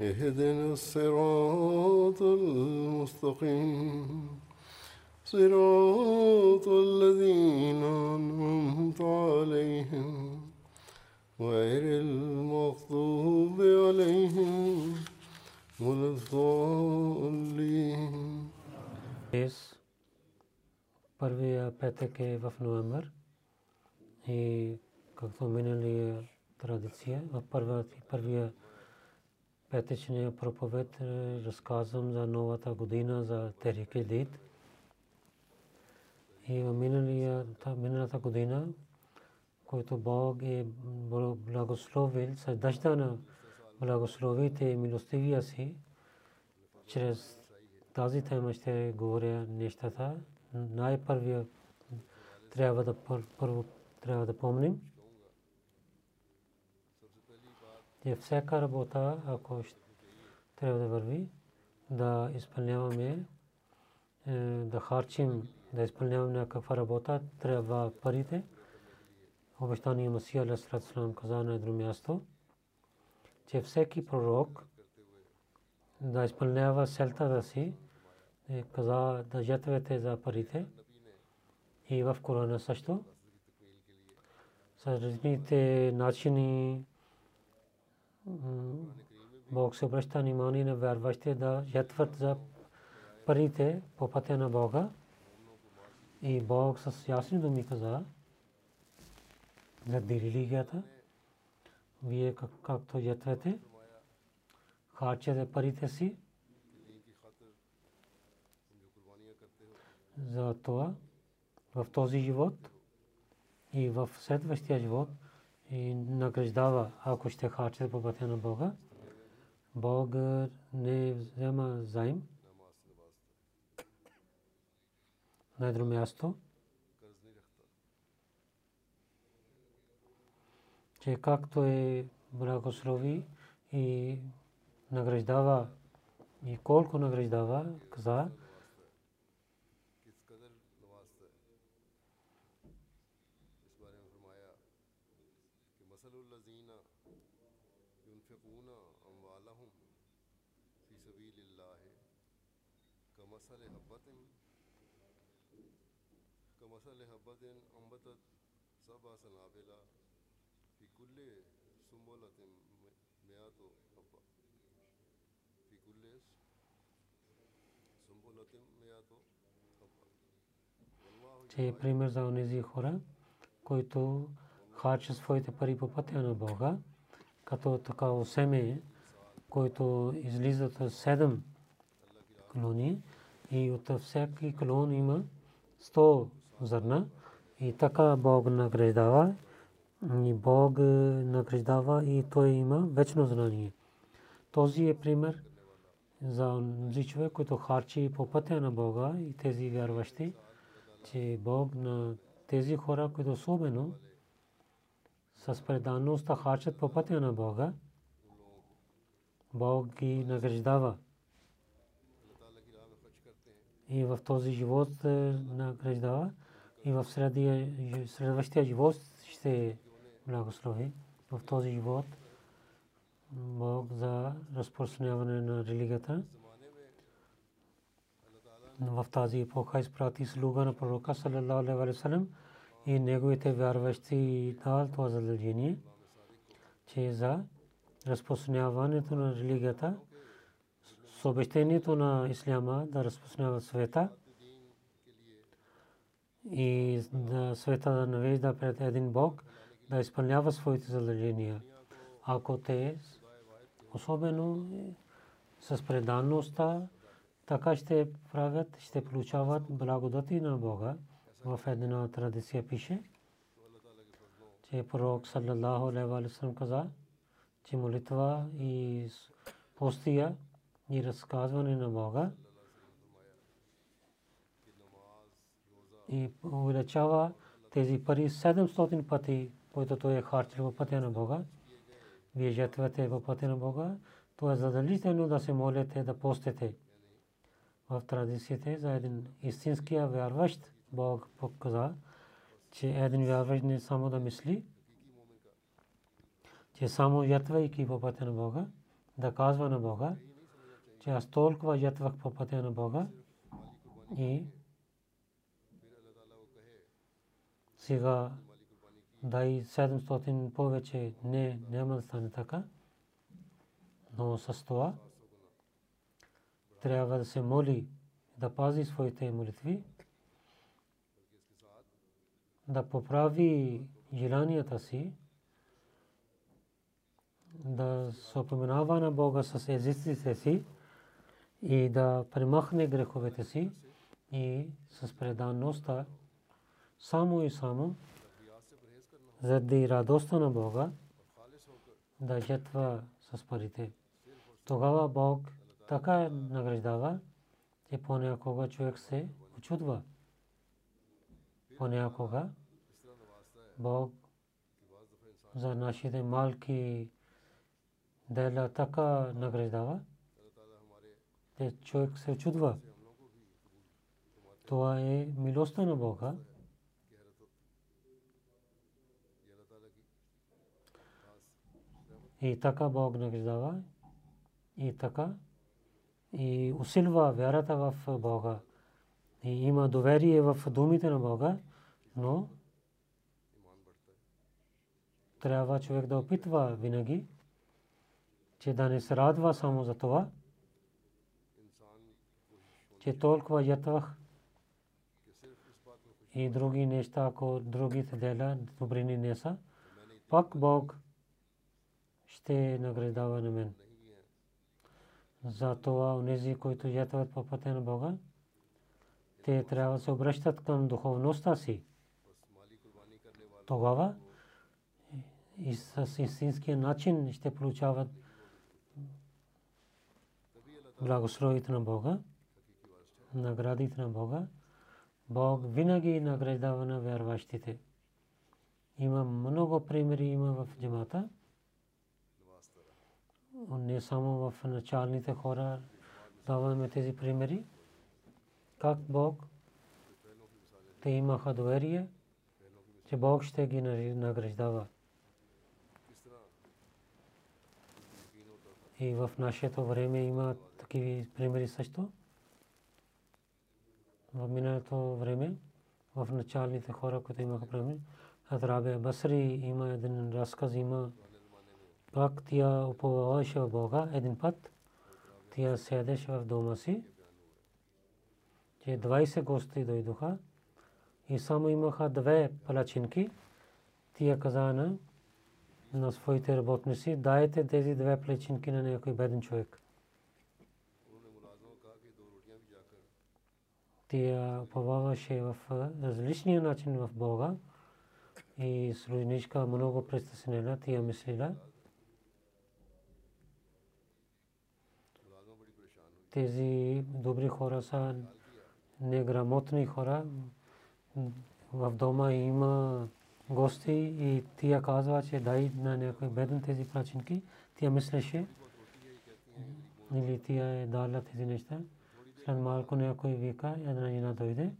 اهدنا الصراط المستقيم صراط الذين أنعمت عليهم غير المغضوب عليهم ولا الضالين Днес първия петък е в ноемвър и както миналия традиция, в първия петъчния проповед разказвам за новата година за Терики Дид. И миналата година, който Бог е благословил с дъжда на благословите и милостивия си, чрез тази тема ще говоря нещата. Най-първия трябва да първо трябва да помним, че всяка работа, ако трябва да върви, да изпълняваме, да харчим, да изпълняваме някаква работа, трябва парите. Обещание Масия Алейхиссалам каза на едно място, че всеки пророк да изпълнява селта си, каза да жертвате за парите и в Корана също. С различните начини Бог се обръща внимание на вярващите да жертват за парите по пътя на Бога. И Бог с ясни думи каза за религията. Вие както жертвате, харчете парите си за това в този живот и в следващия живот – и награждава, ако ще харчите по пътя на Бога. Бог не взема заем на едно място, че както е благослови и награждава и колко награждава, каза, че е пример за онези хора, които харчат своите пари по пътя на Бога, като такава семе, който излизат от седем колони и от всеки колон има 100 зърна и така Бог награждава и Бог награждава и той има вечно знание. Този е пример за този човек, който харчи по пътя на Бога и тези вярващи, че Бог на тези хора, които особено с предаността харчат по пътя на Бога, Бог ги награждава. И в този живот награждава и в следващия живот ще благослови в този живот Бог за разпространяване на религията. В тази епоха изпрати слуга на пророка саллалаху алейхи ва саллям и неговите вярващи дал това задължение, че за разпространяването на религията обещението на исляма да разпространява света и да света да навежда пред един Бог, да изпълнява своите задължения. Ако те особено с преданността, така ще правят, ще получават благодати на Бога. В една традиция пише, че пророк саллаллаху алейхи каза, че молитва и постия и разказване на Бога и увеличава тези пари 700 пъти, които той е харчил в пътя на Бога. Вие жетвате в пътя на Бога, то е задължително да се молите, да постите. В традициите за един истинския вярващ Бог показа, че един вярващ не само да мисли, че само ятвайки по пътя на Бога, да казва на Бога, че аз толкова ятвах по пътя на Бога и сега дай 700 повече не, няма да стане така. Но с това трябва да се моли, да пази своите молитви, да поправи желанията си, да се опоменава на Бога с езиците си и да премахне греховете си и с преданността само и само заради радостта на Бога да жетва с парите. Тогава Бог така награждава, че понякога човек се очудва. Понякога Бог за нашите малки дела така награждава, че човек се очудва. Това е милостта на Бога. И така Бог награждава. И така. И усилва вярата в Бога. И има доверие в думите на Бога, но трябва човек да опитва винаги, че да не се радва само за това, че толкова ятвах и други неща, ако другите дела добрини не са, пак Бог ще награждава на мен. Затова онези, които ятват по пътя на Бога, те трябва да се обръщат към духовността си. Тогава и с истинския начин ще получават благословите на Бога, наградите на Бога. Бог винаги награждава на вярващите. Има много примери има в джамата. Не само в началните хора даваме тези примери. Как Бог те имаха доверие, че Бог ще ги награждава. И в нашето време има такива примери също. В миналото време, в началните хора, които имаха примери, Адрабе Басри има един разказ, има как тя уповаваше в Бога един път. Тя седеше в дома си, че 20 гости дойдоха и само имаха две палачинки. Тя каза на на своите работници, дайте тези две плечинки на някой беден човек. Тя поваваше в различния начин в Бога и служничка много престъснена, тя мислила. Тези добри хора са неграмотни хора. В дома има гости и тя казва, че дай на някой беден тези прачинки. Тя мислеше, или тя е дала тези неща. След малко някой вика, една жена дойде.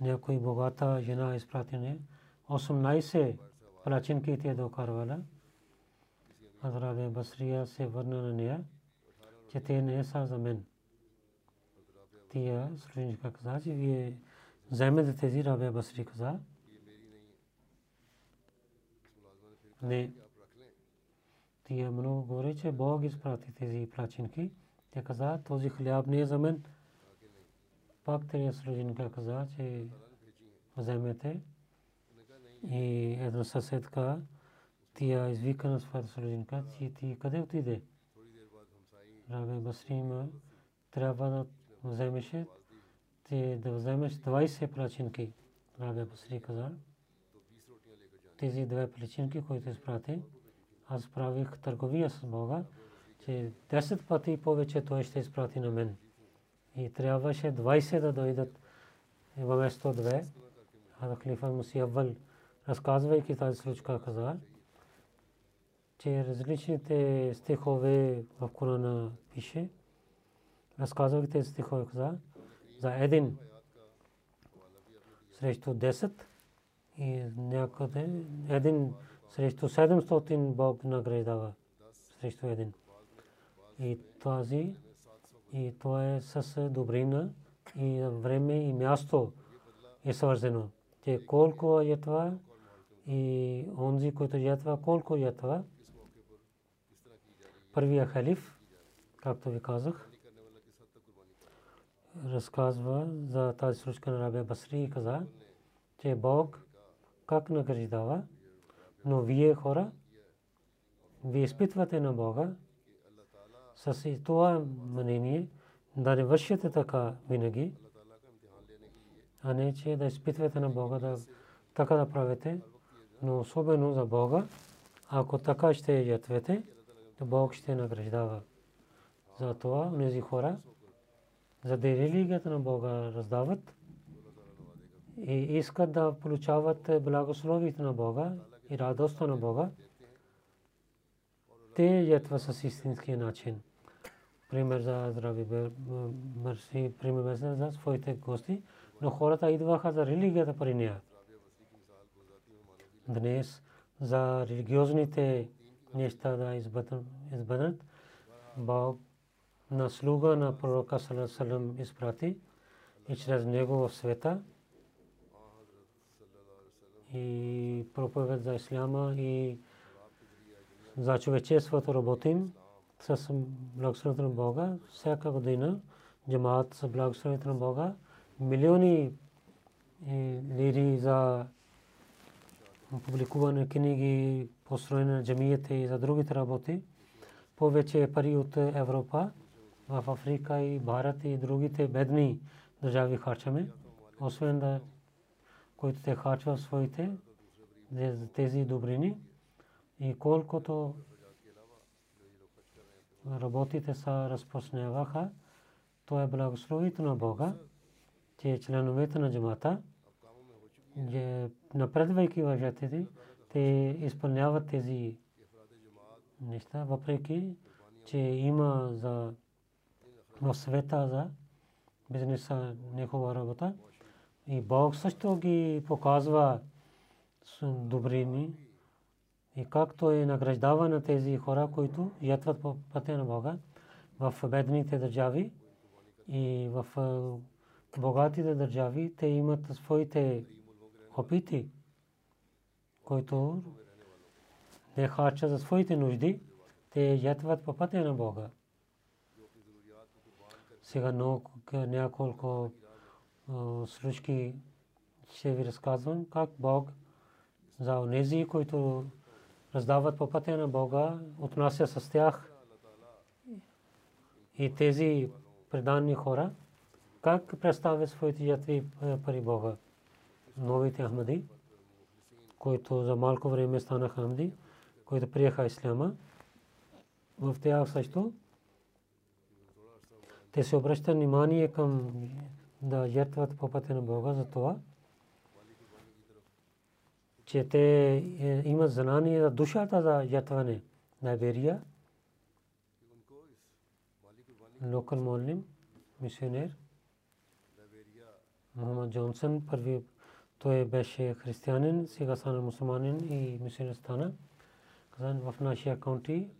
Някой богата жена изпратена. 18 прачинки тя докарвала. Азрабе Басрия се върна на нея, че те не са за мен. Тя служничка каза, че вие вземете тези Рабе Басри каза. не тия много говори, че Бог изпрати тези плачинки. Тя каза, този хляб не е за мен. Пак тия служенка каза, че вземете. И една съседка, тя извика на своята служенка, че ти къде отиде? Рабе Басрима трябва да вземеше, ти да вземеш 20 плачинки. Рабе Басри каза, тези две плачинки, които изпрати, аз правих търговия с Бога, че 10 пъти повече той ще изпрати на мен. И трябваше 20 да дойдат вместо две. А Халифа Муси Аввал, разказвайки тази случка, каза, че различните стихове в Корана пише, разказвайки тези стихове, каза, за един срещу 10 и някъде един срещу 700 Бог награждава срещу един. И тази и това е с добрина и време и място е свързано. Те колко ятва и онзи, който ятва, колко ятва. Първия халиф, както ви казах, разказва за тази случка на Рабия Басри и каза, че Бог как награждава, но вие хора, вие изпитвате на Бога с това мнение да не вършите така винаги, а не че да изпитвате на Бога да така да правите, но особено за Бога, ако така ще ятвете, то Бог ще награждава. Затова тези хора, за да религията на Бога раздават и искат да получават благословите на Бога и радостта на Бога, те ятва с истинския начин. Пример за здрави мърси, пример за своите гости, но хората идваха за религията при нея. Днес за религиозните неща да избъднат, Бог на слуга на пророка Салам изпрати и чрез него в света и проповед за исляма и за човечеството работим с благословението на Бога. Всяка година джамаат с благословението на Бога милиони лири за публикуване книги, построене на джамиите и за другите работи. Повече пари от Европа, в Африка и Барат и другите бедни държави харчаме. Освен да които те харчват своите тези добрини. И колкото работите са разпространяваха, то е благословите на Бога, че членовете на джамата, напредвайки в жертвите, те изпълняват тези неща, въпреки че има за в света за бизнеса нехова работа. И Бог също ги показва добрини. И както е награждава на тези хора, които ятват по пътя на Бога в бедните държави и в богатите държави, те имат своите опити, които не харчат за своите нужди, те ятват по пътя на Бога. Сега няколко случки ще ви разказвам как Бог за онези, които раздават по пътя на Бога, отнася с тях и тези предани хора, как представят своите ятви пари Бога. Новите Ахмади, които за малко време станаха Ахмади, които приеха Исляма, в тях също те се обръщат внимание към да жертват по пътя на Бога за това, че те е, имат знание за душата за жертване на верия. Локал молим, мисионер, Мухаммад Джонсън, първи той беше християнин, сега стана мусулманин и мисионер стана. В нашия каунти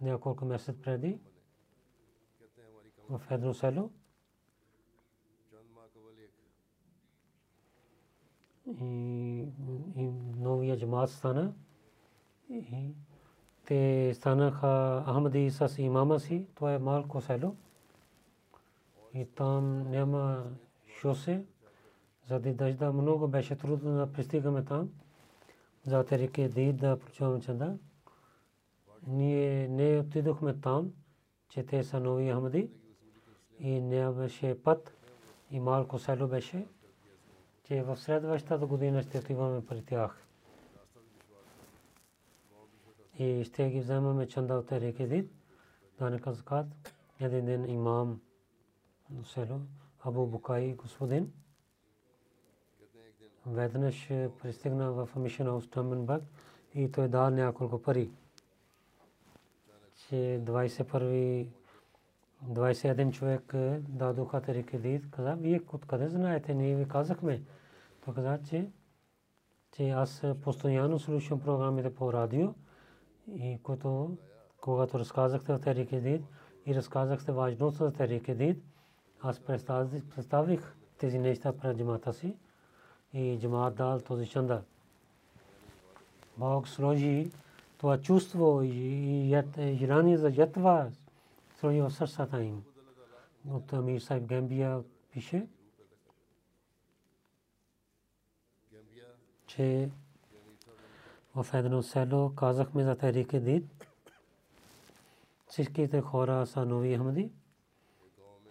няколко месец преди в едно село и новия джамаат стана и те станаха Ахмади с имама си, това е малко село. И там няма шосе. Заради дъжда много беше трудно да пристигаме там. За терике Дид да получаваме чанда. Ние не отидохме там, че те са нови Ахмади. И не беше път. И малко село беше. Че в следващата година ще отиваме при тях и ще ги вземаме чанда от рекедит. Данъка закат. Един ден имам село Абу Букай господин. Веднъж пристигна в Мишен Хаус Тъмбенбърг и той дал няколко пари. Че 21 21 човек дадоха тези кредит. Каза, вие откъде знаете? Ние ви казахме. Той каза, че, че аз постоянно слушам програмите по радио и който когато разказахте за Тарик Дид и разказахте важността за Тарик Дид, аз представих тези неща пред джамата си и джамат дал този чанда. Бог сложи това чувство и желание за ятва сложи в сърцата им. От Амир Сайб Гамбия пише, че в едно село казахме за Тарик Дид. Всичките хора са нови Ахмади.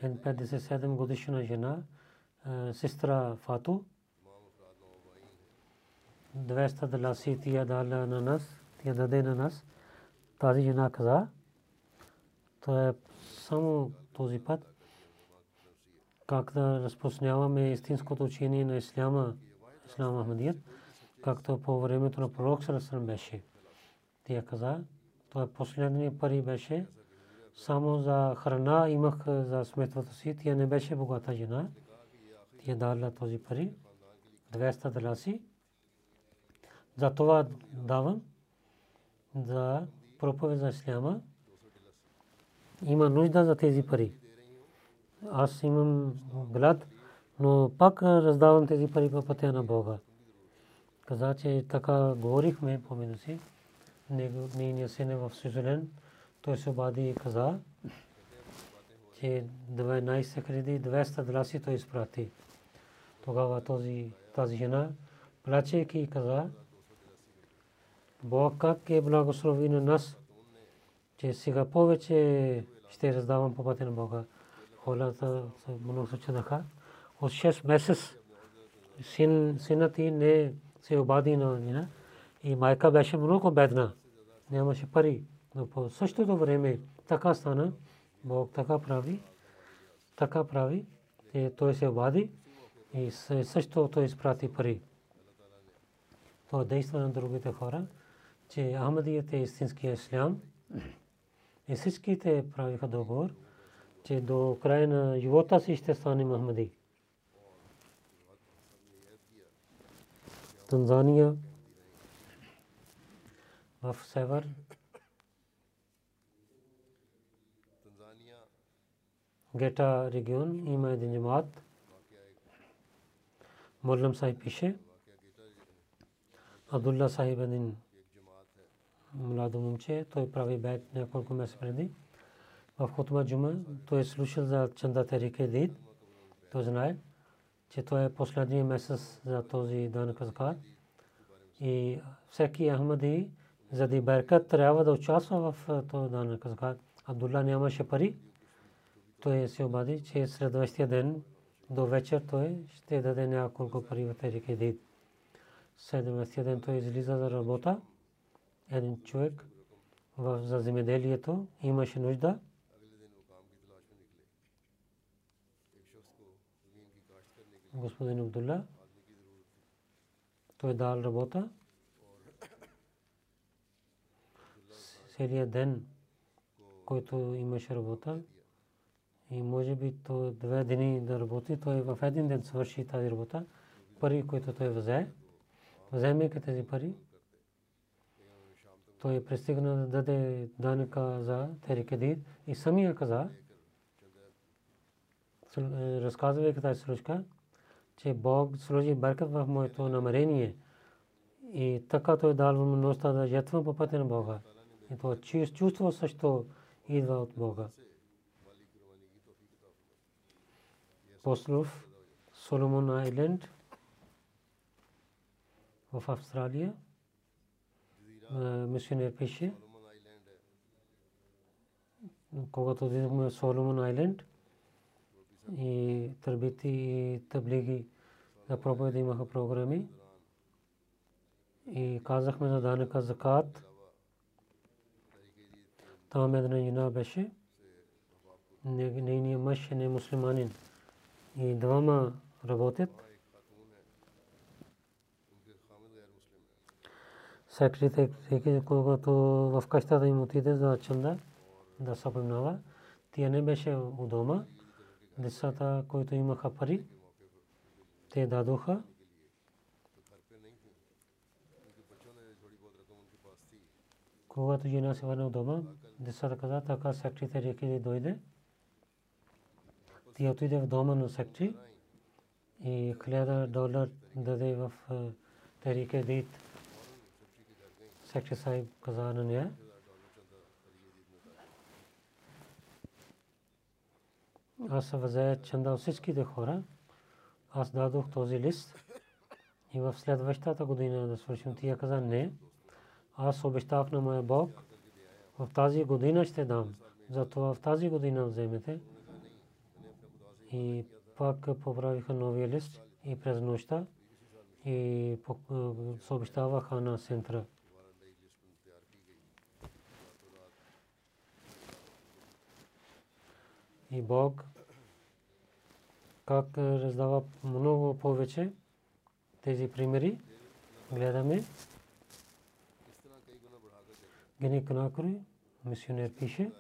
57 годишна жена, сестра Фату. 200 даласи тия дала на нас, тия даде на нас. Тази жена каза, то е само този път, как да разпространяваме истинското учение на Исляма, Ислам Ахмадият както по времето на пророк Сарасан беше. Тя каза, това е последния пари беше. Само за храна имах за сметвата си. Тя не беше богата жена. Тя дала този пари. 200 даласи. За това давам за проповед за исляма. Има нужда за тези пари. Аз имам глад, но пак раздавам тези пари по пътя на Бога каза, че така говорихме помежду си. Нейният син е в Свизерленд. Той се обади и каза, че 12 хиляди 200 драси той изпрати. Тогава този, тази жена, плачейки, каза, Бог как е благослови на нас, че сега повече ще раздавам по пътя на Бога. Хората много се чудаха. От 6 месец син, синът ти не се обади на нея и майка беше много бедна. Нямаше пари. Но по същото време така стана. Бог така прави. Така прави. И той се обади и също той изпрати пари. Това действа на другите хора, че Ахмадият е истинския ислям. И всичките правиха договор, че до края на живота си ще стане Махмади. Танзания в север. Гета регион има един джамаат. Моллам Сахиб пише. Абдулла Сахиб един младо момче. Той прави бед няколко месеца преди. В Хотма Джума той е слушал за Чанда Тарике Дид. Той знае че това е последния месец за този данък закат. И всеки Ахмади заради беркат трябва да участва в този данък закат. Абдулла нямаше пари. Той се обади, че следващия ден до вечер той ще даде няколко пари в тези кредит. Следващия ден той излиза за работа. Един човек за земеделието имаше нужда господин Абдулла. Той дал работа. Целия ден, който имаше работа. И може би то две дни да работи, той в един ден свърши тази работа. Пари, които той взе, вземайки тези пари, той пристигна да даде данъка за Терикедид и самия каза, разказвайки тази случка, че Бог сложи баркат в моето намерение и така той дал възможността да жертвам по пътя на Бога. И това чувство също идва от Бога. Послов Соломон Айленд в Австралия. Мисионер пише. Когато отидохме в Соломон Айленд и търбити и таблиги за проповеди имаха програми и казахме за данъка закат. Там една жена беше. Нейният мъж не е мусулманин. И двама работят. Секретарите, когато в къщата им отиде за чанда да се преминава, тя не беше у дома. Децата, които имаха пари, те дадоха. Когато жена се върна дома, децата каза, така секретар реки дойде. Тя отиде в дома на секретар и хиляда долар даде в Терике Дит. Секретар Сайб каза на нея. Аз възея чанда от всичките хора. Аз дадох този лист и в следващата година да свършим. Тя каза не. Аз обещах на моя Бог, в тази година ще дам. Затова в тази година вземете. И пак поправиха новия лист и през нощта и съобщаваха на центъра. И Бог как раздава много повече тези примери. Гледаме. Гени Канакури, мисионер пише.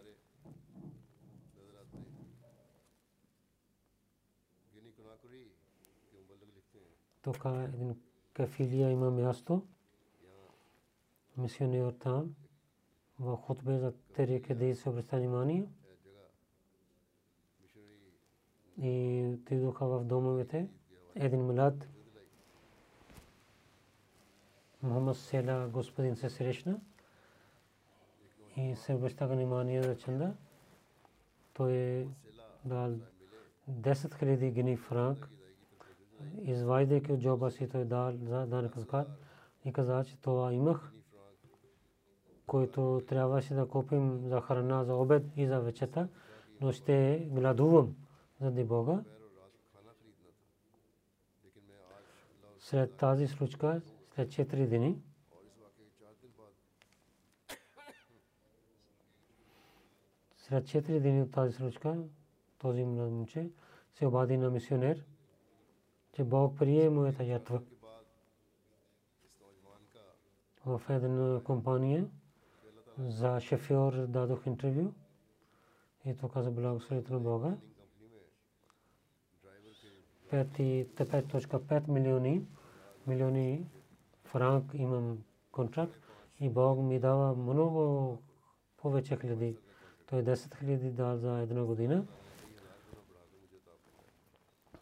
Тук един кафилия има място. Мисионер там. В хотбе за Терике Дей се обръща внимание. И отидоха в домовете. Един млад Мухаммад Села господин се срещна и се обръща внимание за чанда. Той е дал 10 000 гини франк. Извайдайки от джоба си той дал за данък закат и каза, че това имах, който трябваше да купим за храна, за обед и за вечета, но ще гладувам заради Бога. След тази случка, след 4 дни, след 4 дни от тази случка, този момче се обади на мисионер, че Бог прие моята ятва. В една компания за шофьор дадох интервю и то каза благословението на Бога. 5.5 милиони милиони франк имам контракт и Бог ми дава много повече хиляди. Той 10 хиляди дал за една година.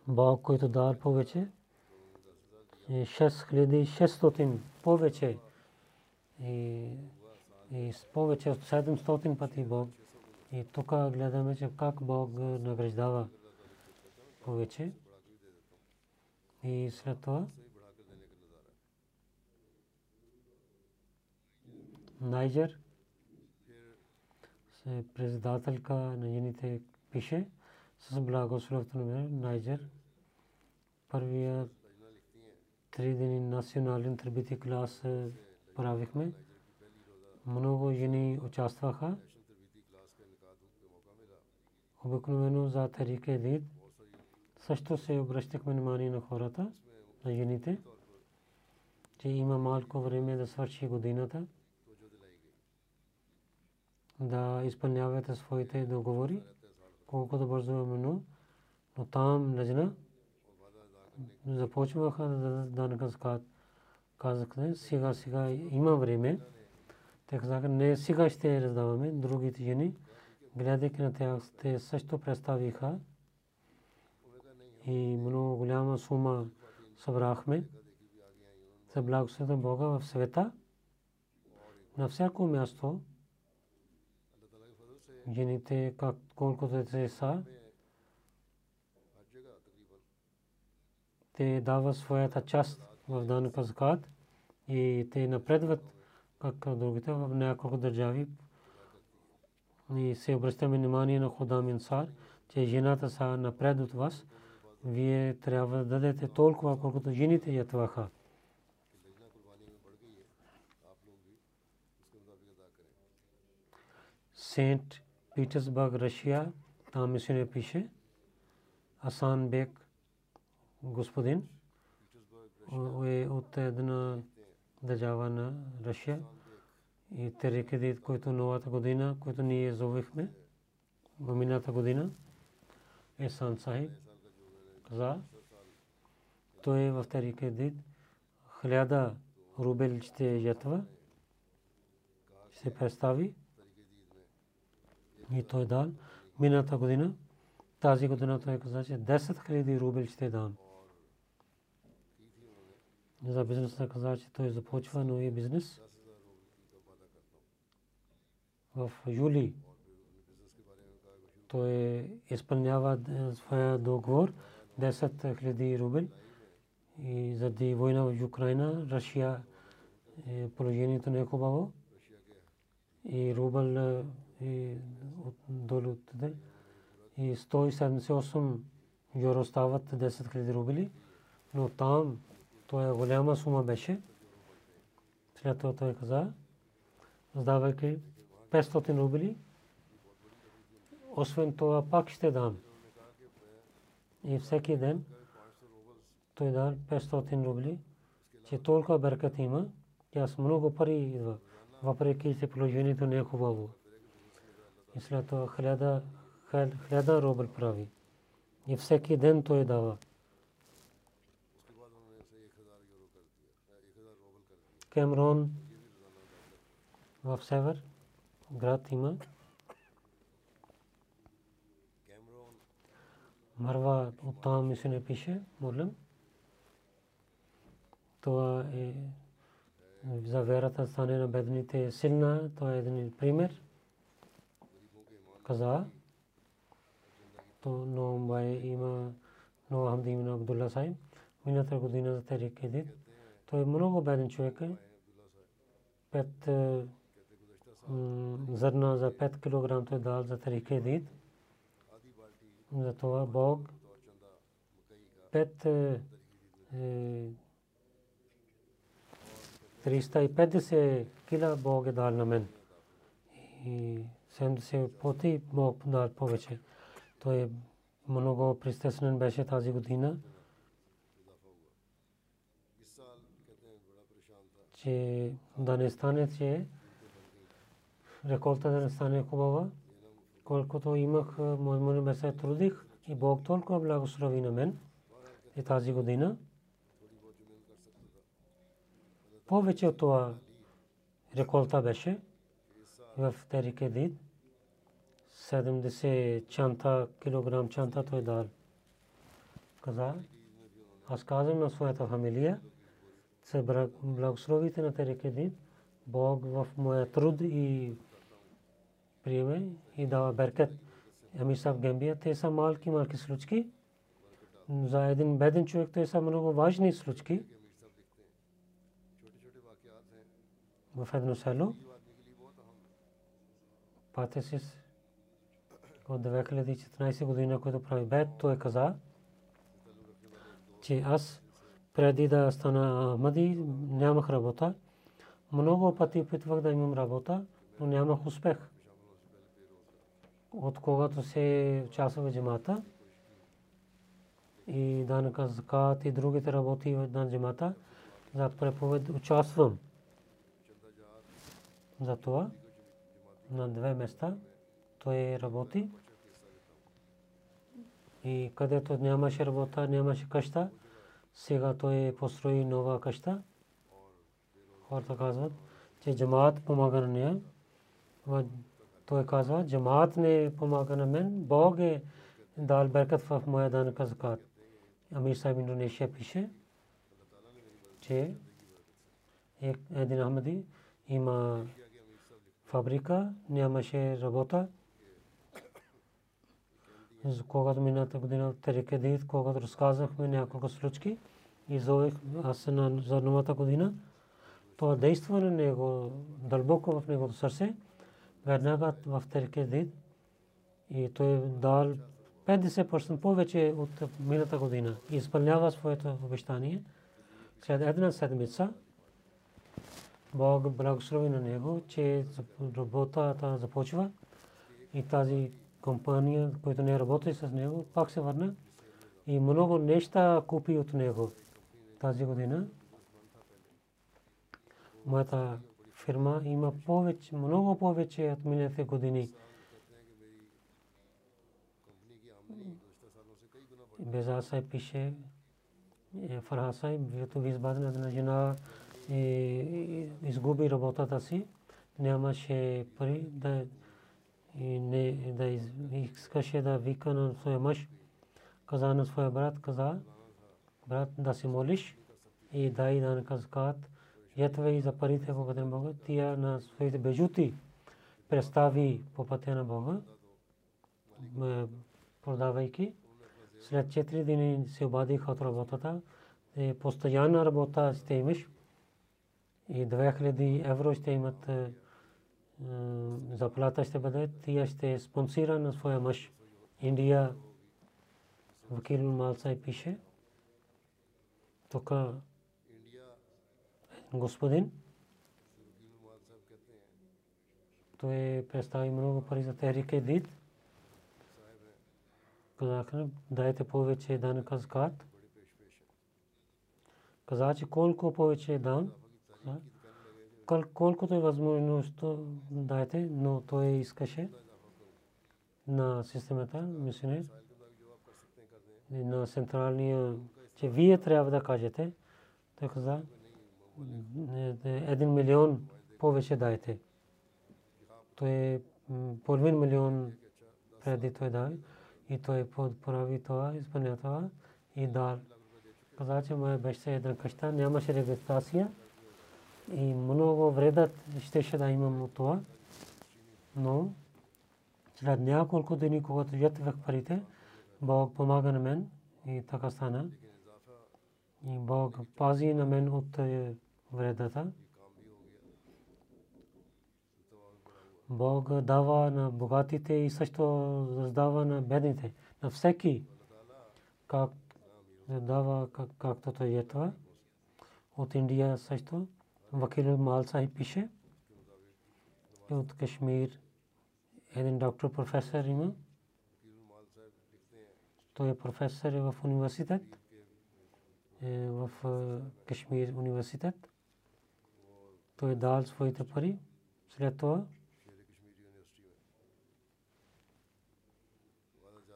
Бог, който дал повече, 6600 повече и, и повече от 700 пъти Бог. И тук гледаме, че как Бог награждава повече. И след това Найджер се председателка на жените пише с благословението на Найджер. Първия три дни национален трибити клас правихме. Много жени участваха. Обикновено за Тарике Дид също се обръщахме внимание на хората, на жените, че има малко време да свърши годината, да изпълнявате своите договори, колкото бързо е минало, но там лежна, започваха да скат. Казахте, сега, сега има време. Те казаха, не, сега ще раздаваме. Другите жени, гледайки на тях, те също представиха и много голяма сума събрахме за благословението Бога в света. На всяко място жените как колкото те са те дава своята част в данъка закат и те напредват как другите в няколко държави и се обръщаме внимание на Ходам Инсар, че жената са напред от вас. Вие трябва да дадете толкова, колкото жените ятваха. Сент Питерсбърг, Русия, там мисионер пише, Асан Бек, господин, е от една държава на Русия. И Терекедит, който новата година, който ние зовихме в година, е Сан Сахиб каза, той е в Терекедит, хиляда рубел ще ятва, се представи и той дал миналата година. Тази година той каза, че 10 000 рубел ще дам. За бизнеса каза, че той започва новия бизнес. В юли той изпълнява своя договор 10 000 рубел и заради война в Украина, Русия положението не е хубаво и рубъл и долу отиде и 178 евро стават 10 000 рубли, но там то е голяма сума беше. След това той каза, сдавайки 500 рубли, освен това пак ще дам. И всеки ден той дал 500 рубли, че толкова беркат има, че аз много пари идва, въпреки че положението не е хубаво и след това хиляда, хиляда рубъл прави. И всеки ден той дава. Кемрон в север град има. Марва оттам ми се не пише, молим. Това е за верата стане на бедните силна. Това е един пример каза, то но май има но Хамди именно Абдулла Сайм, миналата година за Тарик Едит. Той е много беден човек. Пет зърна за 5 кг той дал за Тарик Едит. Затова Бог 5 350 кила Бог е дал на мен. И 70 пъти Бог дал повече. Той е много пристеснен беше тази година. че да не стане, че реколта да не стане хубава. Колкото имах, моят ме се трудих и Бог толкова благослови на мен и тази година. Повече от това реколта беше в Терикедит. 70 чанта, килограм чанта той дал. Каза, аз казвам на своята фамилия, се благословите на Терекедин, Бог в моя труд и приеме и дава беркет. Ами са в Гембия, те са малки, малки случки. За един беден човек те са много важни случки. В едно село, Патесис, от 2014 година, който прави бед, той каза, че аз преди да стана Ахмади нямах работа. Много пъти опитвах да имам работа, но нямах успех. От когато се участва в джамата и данъка закат и другите работи в джамата, за преповед участвам. За това на две места той работи. И където нямаше работа, нямаше къща, сега той построи нова къща. Хората казват, че джамаат помага на нея. Той казва, джамаат не помага на мен, Бог е дал беркат в моя данъка закат. Амир Сайб Индонезия пише, че един Ахмади има фабрика, нямаше работа за когато миналата година в Терекедит, когато разказахме няколко случки и зовех аз за новата година, това действа на него дълбоко в негото сърце, веднага в Терекедит и той дал 50% повече от миналата година и изпълнява своето обещание. След една седмица Бог благослови на него, че работата започва и тази компания, която не работи с него, пак се върна и много неща купи от него тази година. Моята фирма има повече, много повече от миналите години. Безасай пише, Фархасай, вието ви избадна на жена изгуби работата си, нямаше пари да не да искаше да вика на своя мъж, каза на своя брат, каза, брат да се молиш и дай да наказкат, ятва и за парите по пътя на Бога, тия на своите бежути представи по пътя на Бога, продавайки. След 4 дни се обадиха от работата, постоянна работа ще имаш и 2000 евро ще имат заплата ще бъде, тия ще спонсира на своя мъж. Индия Вакил Малсай пише. Тук господин той представи много пари за Техрике Дид. Казаха, дайте повече данъка закат. Каза, че колко повече дан, колкото е възможност дайте, но той искаше на системата, мисионер, на централния, че вие трябва да кажете, той каза, един милион повече дайте. Той е половин милион преди той дай и той прави това, изпълня това и дал. Каза, че моя беше една къща, нямаше регистрация и много вредът щеше да имам от това. Но след няколко дни, когато ятвах парите, Бог помага на мен и така стана. И Бог пази на мен от е, вредата. Бог дава на богатите и също раздава на бедните. На всеки, как дава както той е това. От Индия също. Вакил Мал Сахиб пише. От Кашмир един доктор професор има. Той е професор в университет. В Кашмир университет. Той дал своите пари. След това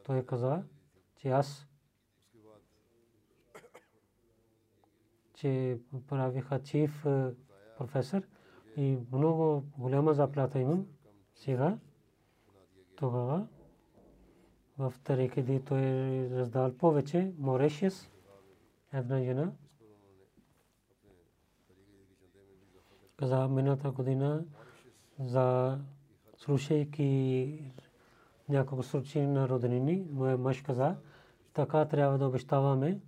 той каза, че аз че правиха чиф професор и много голяма заплата имам сега. Тогава в Тарекеди той раздал повече. Морешис, една жена, каза миналата година за слушайки няколко случаи на роднини, моя мъж каза, така трябва да обещаваме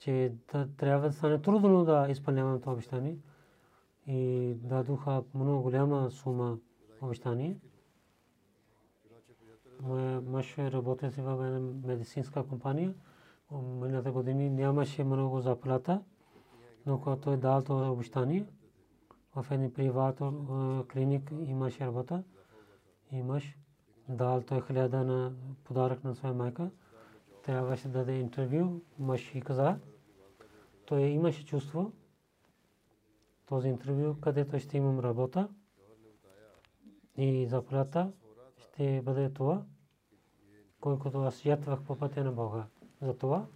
че трябва да стане трудно да изпълнявам това обещание. И дадоха много голяма сума обещание. Моя мъж работеше в една медицинска компания. Миналата години нямаше много заплата, но когато той дал това обещание, в един приват клиник имаше работа. И мъж дал той хиляда на подарък на своя майка. Трябваше да даде интервю. Мъж и каза, той имаше чувство, този интервю, където ще имам работа и заплата ще бъде това, колкото аз ятвах по пътя на Бога. За това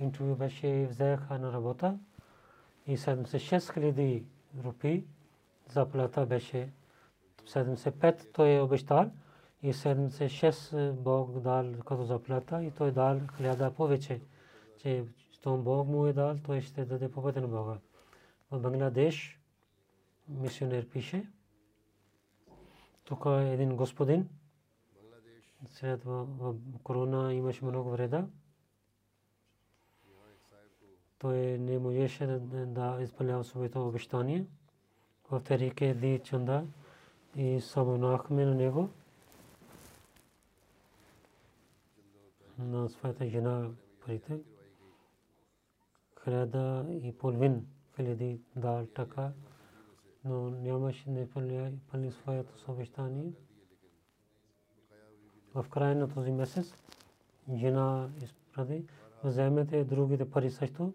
интервю беше взеха на работа и 76 хиляди рупи заплата беше 75 той е обещал и 76 Бог дал като заплата и той дал хиляда повече, че щом Бог му е дал, той ще даде по на Бога. В Бангладеш мисионер пише, тук е един господин, след корона имаше много вреда. Той не можеше да изпълнява своето обещание. В Терике Ди Чанда и самонахме на него. На своята жена парите. Хиляда и половин хиляди дал така, но нямаше не пълни своето обещание в края на този месец жена изпрати, вземете другите пари също,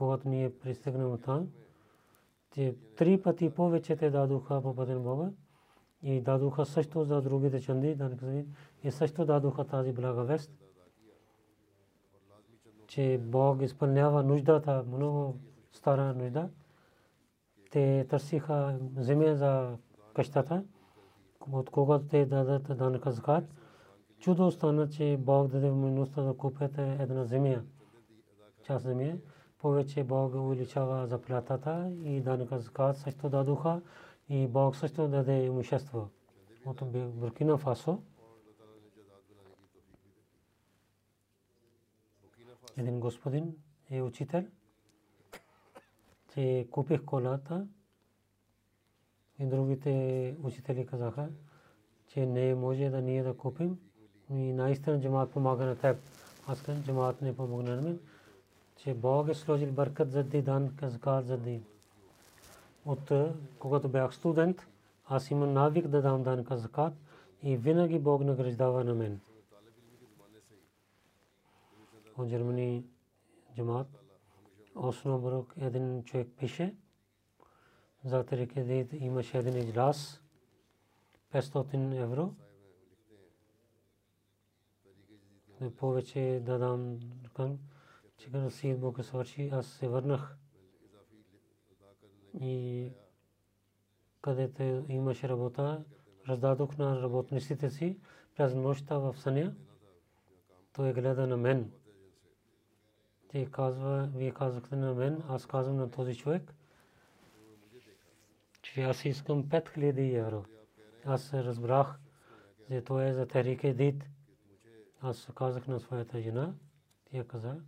когато ние пристигнем там, те три пъти повече те дадоха по пътен Бога и дадоха също за другите чанди, и също дадоха тази блага вест, че Бог изпълнява нуждата, много стара нужда. Те търсиха земя за къщата, от когато те дадат данъка закат, чудо стана, че Бог даде възможността да купите една земя. Част земя. Повече Бог увеличава заплатата и данъка закат също дадоха и Бог също даде имущество. От Буркина Фасо. Един господин е учител, че купих колата и другите учители казаха, че не може да ние да купим и наистина джамаат помага на теб. Аз казвам, джамаат не помогна на мен, че Бог е сложил бъркат за дан, казкат за ди. От когато бях студент, аз имам навик да дам дан казкат и винаги Бог награждава на мен. От Германи джамаат Оснобрук един човек пише, за Терекедит имаше един иджлас, 500 евро. повече да дам към, че като си Бог свърши, аз се върнах. И където имаше работа, раздадох на работниците си през нощта в съня. Той гледа на мен. Те казва, вие казахте на мен, аз казвам на този човек, че аз искам 5000 евро. Аз разбрах, че това е за Терике Дит. Аз казах на своята жена, тя каза,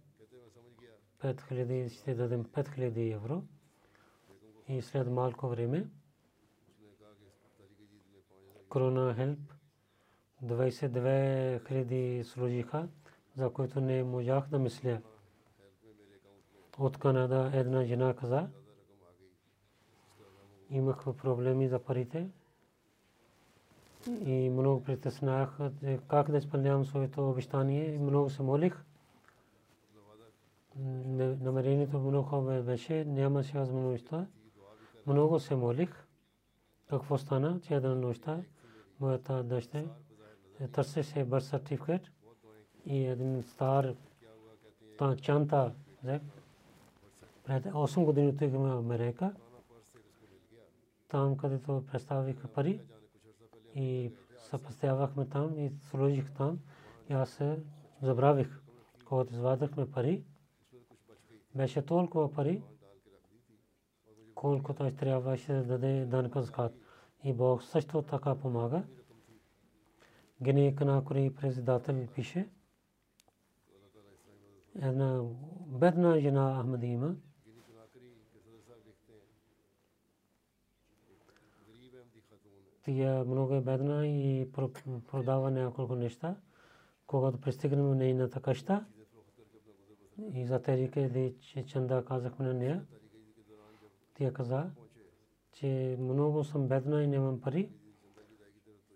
5000 ще дадем 5000 евро. И след малко време, Корона Хелп, 22 хиляди служиха, за които не можах да мисля. От Канада една жена каза, имах проблеми за парите и много притеснах как да изпълнявам своето обещание и много се молих. Намерението много хубаво беше, нямаше възможността. Много се молих. Какво стана, че една нощта моята дъщеря търсеше бърз сертификат и един стар чанта взех. Пред 8 години отидохме в Америка. Там, където представиха пари, и съпъстявахме там и сложих там и аз се забравих. Когато извадахме пари, беше толкова пари, колкото аз трябваше да даде данъка закат. И Бог също така помага. Гени Канакори председател пише, една бедна жена Ахмади има, тя много е бедна и продава няколко неща. Когато пристигнем нейната къща и за Терике че чанда казахме на нея, тя каза, че много съм бедна и нямам пари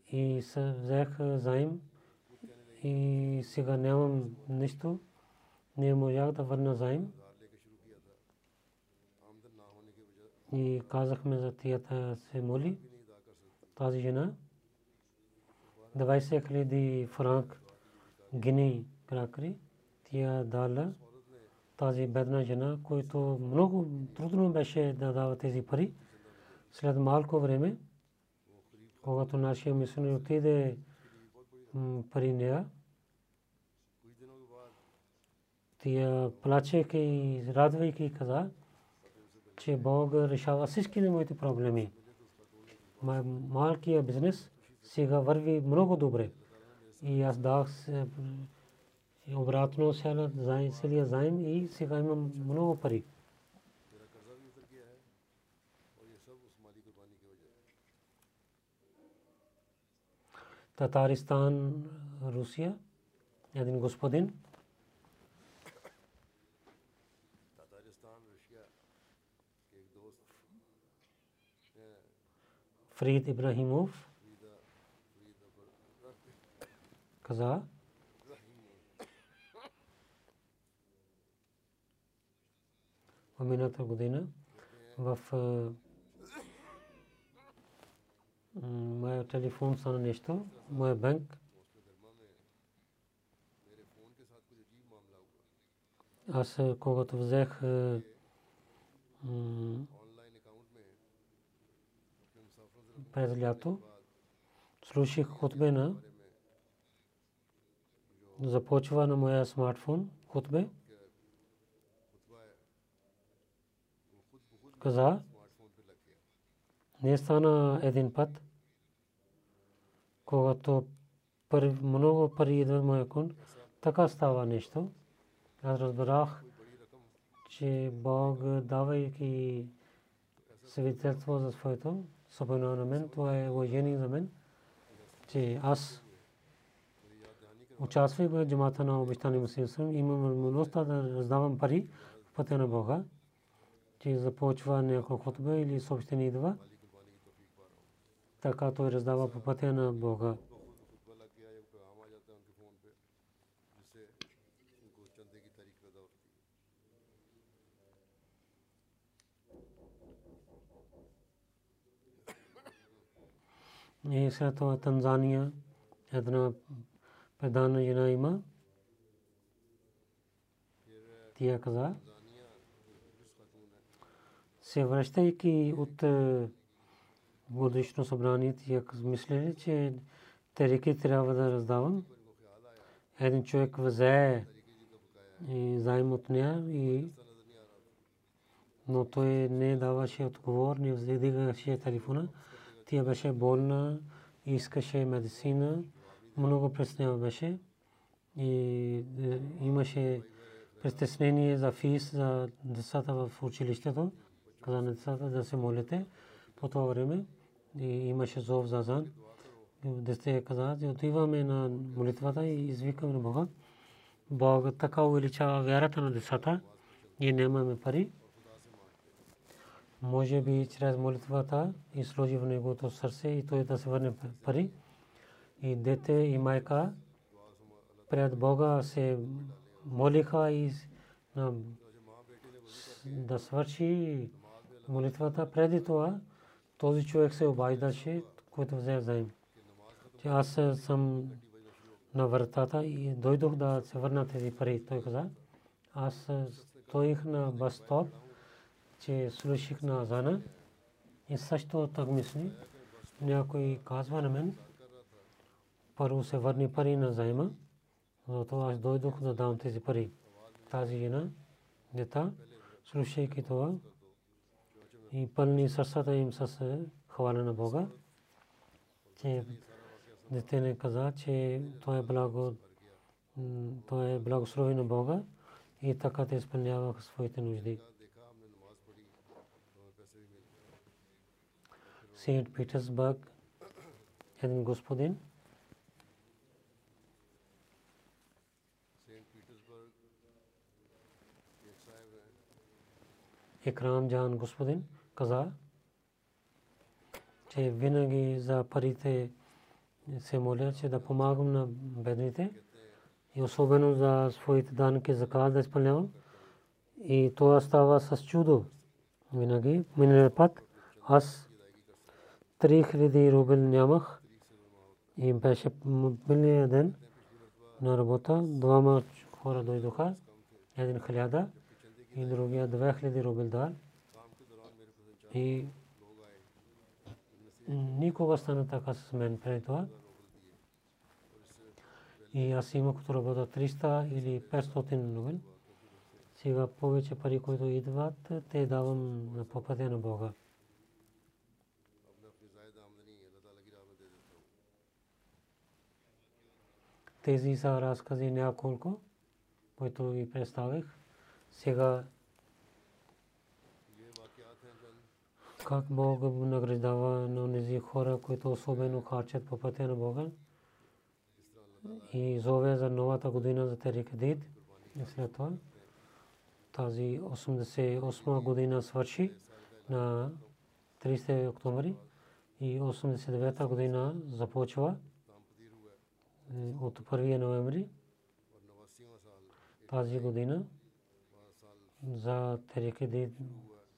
и се взех заем и сега нямам нищо. Не можах да върна заем. И казахме за тията се моли тази жена 20 хиляди франк гини кракри тя дала тази бедна жена, който много трудно беше да дава тези пари. След малко време, когато нашия мисионер отиде пари нея, тя плачейки и радвайки каза, че Бог решава всички моите проблеми малкия бизнес сега върви много добре. И аз дах je обратно села заим селия заим и сега има много пари. Татарстан, Русия, един господин. Фрид Ибрахимов. Каза. миналата година в моя телефон стана нещо, моя банк. Аз когато взех през лято, слушах хутбе на започва на моя смартфон хутбе. каза, не е стана един път, когато много пари идват моя кун, така става нещо. Аз разбрах, че Бог давайки свидетелство за своето съпълнение на мен, това е уважение за мен, че аз участвах в джамата на обещания Мусилсъм, имам възможността да раздавам пари в пътя на Бога че започва някоя хотба или съобщение идва. Така той раздава по пътя на Бога. И след това Танзания една предана жена има. Тя каза, се връщайки от е, годишно събрание, тя каз- мислели, че тарики трябва да раздавам. Един човек взе заем от нея, и, но той не даваше отговор, не вдигаше телефона. Тя беше болна, искаше медицина, много преснява беше и е, имаше притеснение за фис за децата в училището, каза на децата да се молите по това време имаше зов за зан. Дете каза, че отиваме на молитвата и извикаме на Бога. Бог така увеличава вярата на децата и нямаме пари. Може би чрез молитвата и сложи в неговото сърце и той да се върне пари. И дете и майка пред Бога се молиха и да свърши молитвата. Преди това този човек се обаждаше, който взе заем. Че аз съм на вратата и дойдох да се върна тези пари. Той каза, аз стоих на бас стоп, че слушах на азана и също так мисли. Някой казва на мен, първо се върни пари на заема, затова аз дойдох да дам тези пари. Тази жена, дета, слушайки това и пълни сърцата им с хвала на Бога. Че дете не каза, че това е благо, това е благослови на Бога и така те изпълняваха своите нужди. Сейнт Питерсбърг, един господин, Икрам Джан господин, каза, че винаги за парите се моля, че да помагам на бедните и особено за своите данъки закат да изпълнявам. И това става с чудо. Винаги, миналия път, аз 3000 рубел нямах и беше мобилния ден на работа. Двама хора дойдоха, един хиляда и другия 2000 рубел дал. И никога стана така с мен преди това. И аз имах като работа 300 или 500 новин. Сега повече пари, които идват, те давам на попътя на Бога. Тези са разкази няколко, които ви представих. Сега как Бог награждава на тези хора, които особено харчат по пътя на Бога и зове за новата година за Терикадид. Е след това тази 88 година свърши на 30 октомври и 89 година започва е, от 1 ноември тази година за Терикадид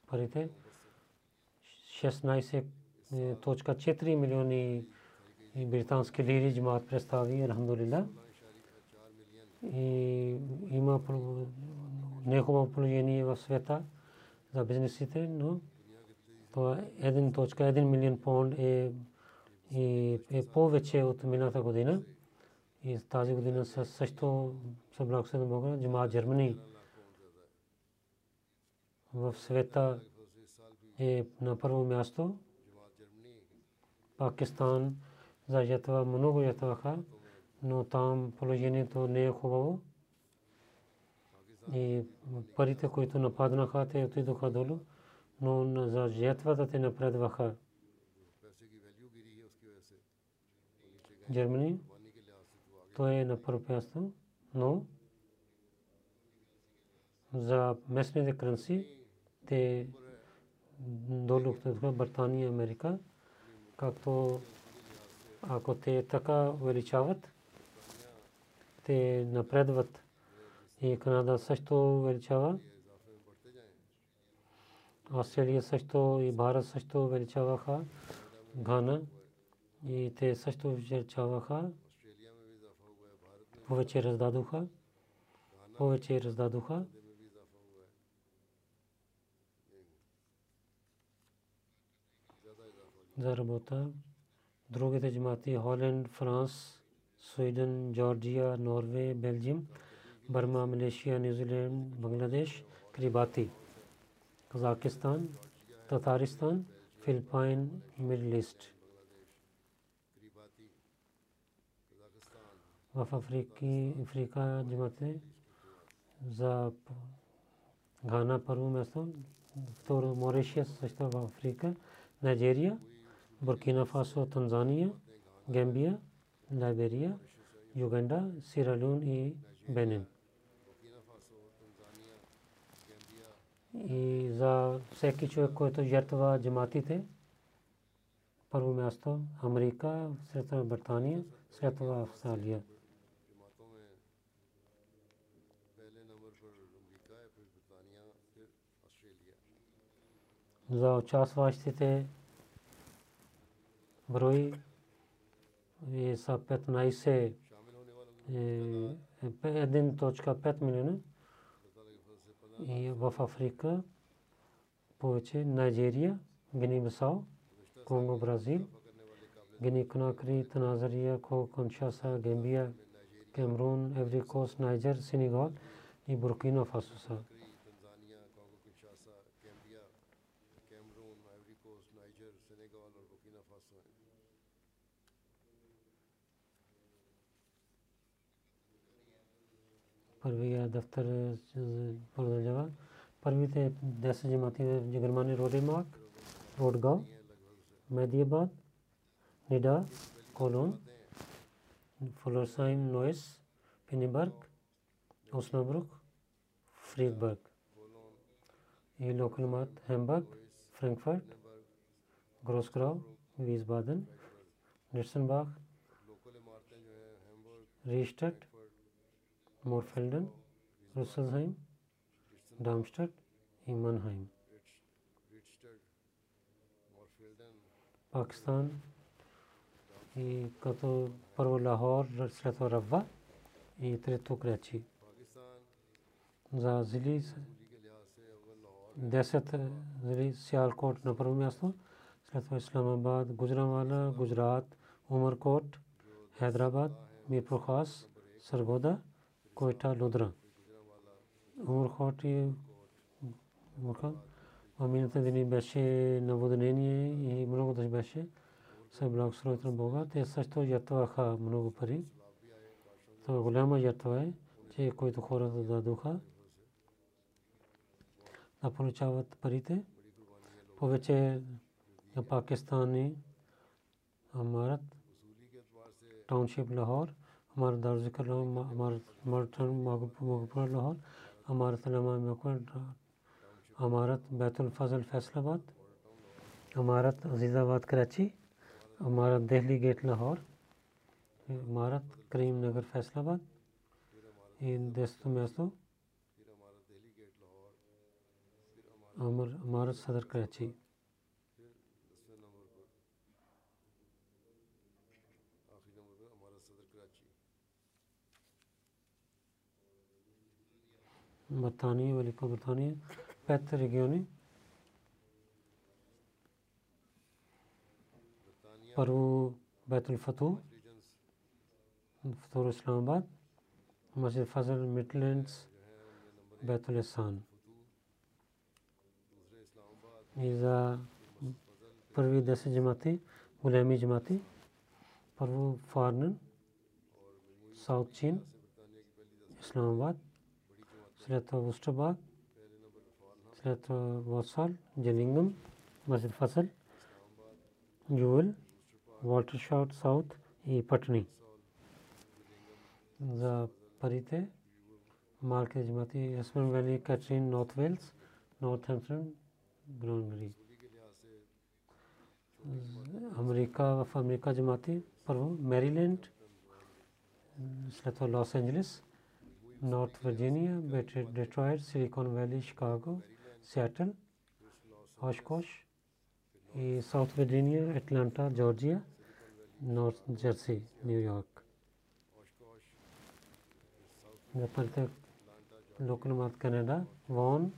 парите. 16.4 е, милиони британски лири джамаат представи алхамдулилла и има некома положение в света за бизнесите, но това е 1.1 милион паунд е, е, е повече от мината година. И тази година също се благословен Бога, Джама Джермани в света е на първо място. Пакистан за ятва много ятваха, но там положението не е хубаво. И парите, които нападнаха, те отидоха долу, но за жертвата те напредваха. Германия, то е на първо място, но за местните кранци те до луктатва Британия, Америка, както ако те така увеличават, те напредват и Канада също увеличава. Австралия също и Бара също увеличаваха. Гана и те също увеличаваха. Повече раздадоха. Повече раздадоха. за работа. Другите джамати Холанд, Франс, Свиден, Джорджия, Норвей, Белджиум, Бърма, Малейшия, Нюзиланд, Бангладеш, Крибати, Казахстан, Татаристан, Филипайн, Мидл Ист. करीबाती कजाकिस्तान В Африки, Африка джамати за Гана първо място, второ Моришиас برکینا فاسو تنزانیہ گیمبیا لائبیریا یوگنڈا سیرالون и Бенин. И за всеки човек, който жертва джаматите, първо място Америка, след това Британия, след това Австралия. За участващите брой е са 15 1.5 милиона и в Африка повече Найджерия, Гини Бисау, Конго, Бразил, Гини Конакри, Таназария, Коншаса, Гембия, Камерун, Еврикос, Найджер, Сенегал и Буркина Фасо са. първия дъфтър е, продължава. Първите 10 джамати в Германия Родемак, Родгал, Медиабад, Нида, Колон, Фолерсайм, Нойс, Пенибърг, Оснабрук, Фридбърг и локалмат Хембърг, Франкфурт, Гросграу, Висбаден, Нирсенбах, लोकल इमारतें जो हैं हैम्बर्ग Риштадт, Морфелден, Русселхайм, Дармштадт и Манхайм. रिचस्टर्ड मॉर्फील्डन Пакистан и като първо Лахор, след това Равва и трето Крачи. पाकिस्तान За зили с- दूरी के लिहाज से अव्वल लाहौर 10 зили Сиалкот на първо място, след това Исламабад, Гуджранвала, Гуджрат, Умаркот, Хайдрабад, Мирпур Хас, Саргода, کوئٹہ لدھرا عمرکوٹ عمرکان Миналата дни беше наводнение и много дъжд беше. Се благословят на Бога. Те също ятваха много пари. Това голяма ятва е, че които хората дадоха да получават парите. Повече на Пакистани Амарат, тауншип Лахор, हमारा दार ज़िक्र हमारा मगपुर लाहौर हमारा तलमा अमारत बैतुल फजल फैसलाबाद अमारत अजीज़ाबाद कराची अमारत दिल्ली गेट लाहौर अमारत करीम नगर फैसलाबाद, इन दस्तों मैसो अमर अमारत Saddar Karachi. Британия, Великобритания, пет региони. Първо Бетул Фату, второ Исламабад, Масjid Фазал Мидлендс, Бетул Исан. И за първи 10 джамати, големи джамати, първо Фарнен, Саут Чин, Исламабад, след това Вустрабад, след това Васал, Джелингъм, Масjid Фасал, Ювел, Шаут Саут и Патни. За парите малки джамати Ясмин Вали, Катрин, Норт Уелс, Нортхемптън, Бронбери. Америка в Америка джамати първо Мериленд, след това Лос Анджелес, North Virginia, Detroit, Silicon Valley, Chicago, Seattle, Oshkosh, South Virginia, Atlanta, Georgia, North Jersey, New York. प्रत्येक लोकल मात कनाडा वॉन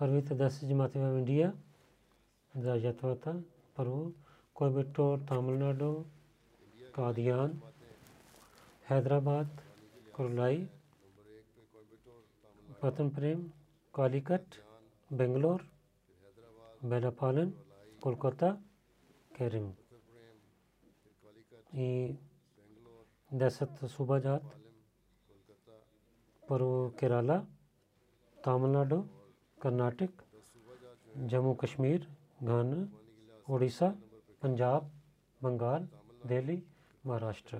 पर भी त दस जमात में इंडिया दर्ज हुआ था, पर वो कोयम्बटोर तमिलनाडु, कादियान, हैदराबाद, कुरलाई वतन प्रेम कालीकट, बेंगलोर, बेलापालन, कोलकाता, कैरिम। ई दहशत सूबाजात पर वो केरला, तमिलनाडु कर्नाटक, जम्मू कश्मीर, घाना उड़ीसा पंजाब, बंगाल, दिल्ली, महाराष्ट्र।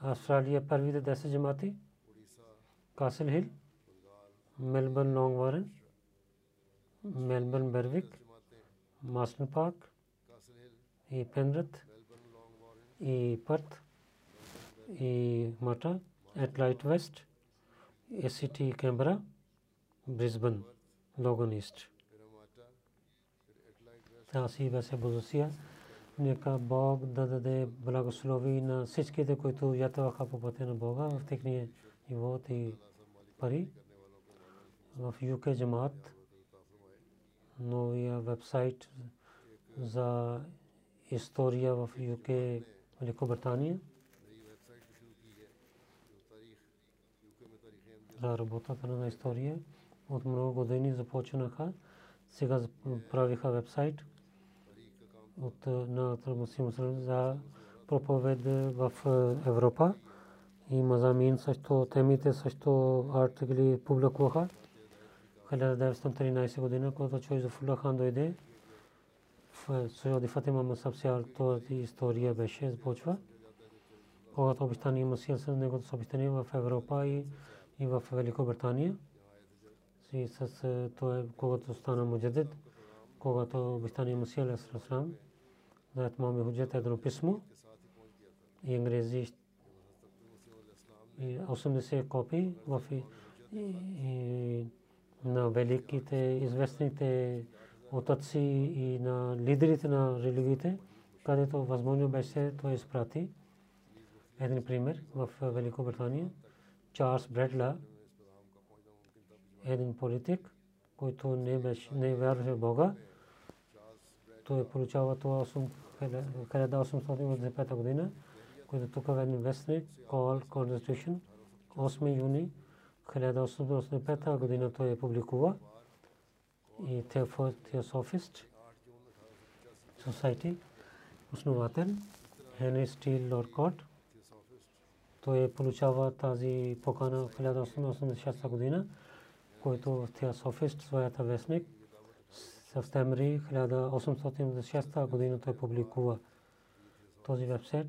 ऑस्ट्रेलिया परवीद दस जमाती, castle hill, Melbourne Langwarrin, Melbourne Berwick Marsden park ई पेनरथ ई पर्थ ई माटा Adelaide west, A C T Canberra Brisbane, Logan East. Тази беше Бозусия. Нека Бог да даде благослови на всичките, които ятваха по пътя на Бога в техния живот и пари. В ЮК Джамаат новия вебсайт за история в ЮК Великобритания. Работата на история от много години започнаха. Сега правиха вебсайт от на муслим за проповед в Европа. И Мазамин също темите също артикли публикуваха. 1913 година, когато Чой Зафула хан дойде, в Сойоди Фатима Масабсиар, този история беше започва. Когато обещание Масия с неговото съобщение в Европа и, и в Великобритания и с той, когато стана муджадид, когато обещание Мусия Алейхиссалам за Имам Худжат едно писмо и англези и 80 копии в на великите известните отъци и на лидерите на религиите, където възможно беше той изпрати. Един пример в Великобритания, Чарлз Бредла, един политик, който не, беше, не вярваше в Бога. Той получава това 1885 година, който тук е един вестник, called Constitution, 8 юни 1885 година той е публикува. И Theosophist Society основател Henry Steele Lorcott той получава тази покана в 1886 година, който в Theosophist своята вестник септември 1886 година той публикува този вебсайт.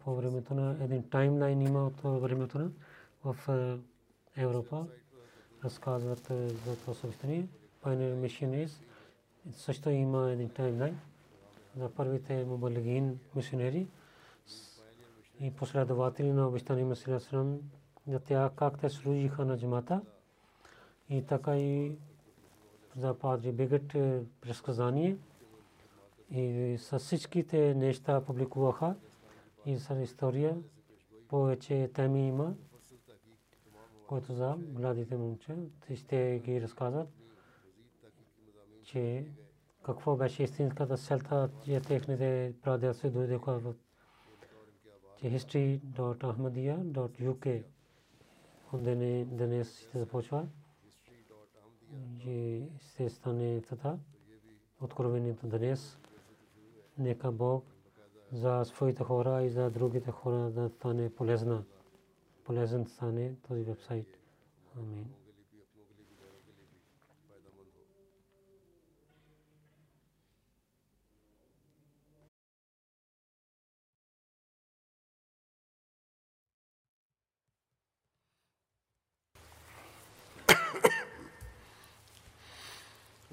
По времето на един таймлайн има от времето на в Европа. Разказват за това съобщение. Pioneer Missionaries също има един таймлайн за първите мубалигин мисионери и последователи на обещания Месия Срам за тях как те служиха на джамата. И така и за Падри Бегът предсказание и с всичките неща публикуваха. И с история. Повече теми има, които за младите момче. Ще ги разказват, че какво беше истинската селта, че техните прадеси дойдоха в че history.ahmadiyya.uk днес ще започва и ще стане така откровението днес нека Бог за своите хора и за другите хора да стане полезна. Полезен стане този вебсайт. Амин.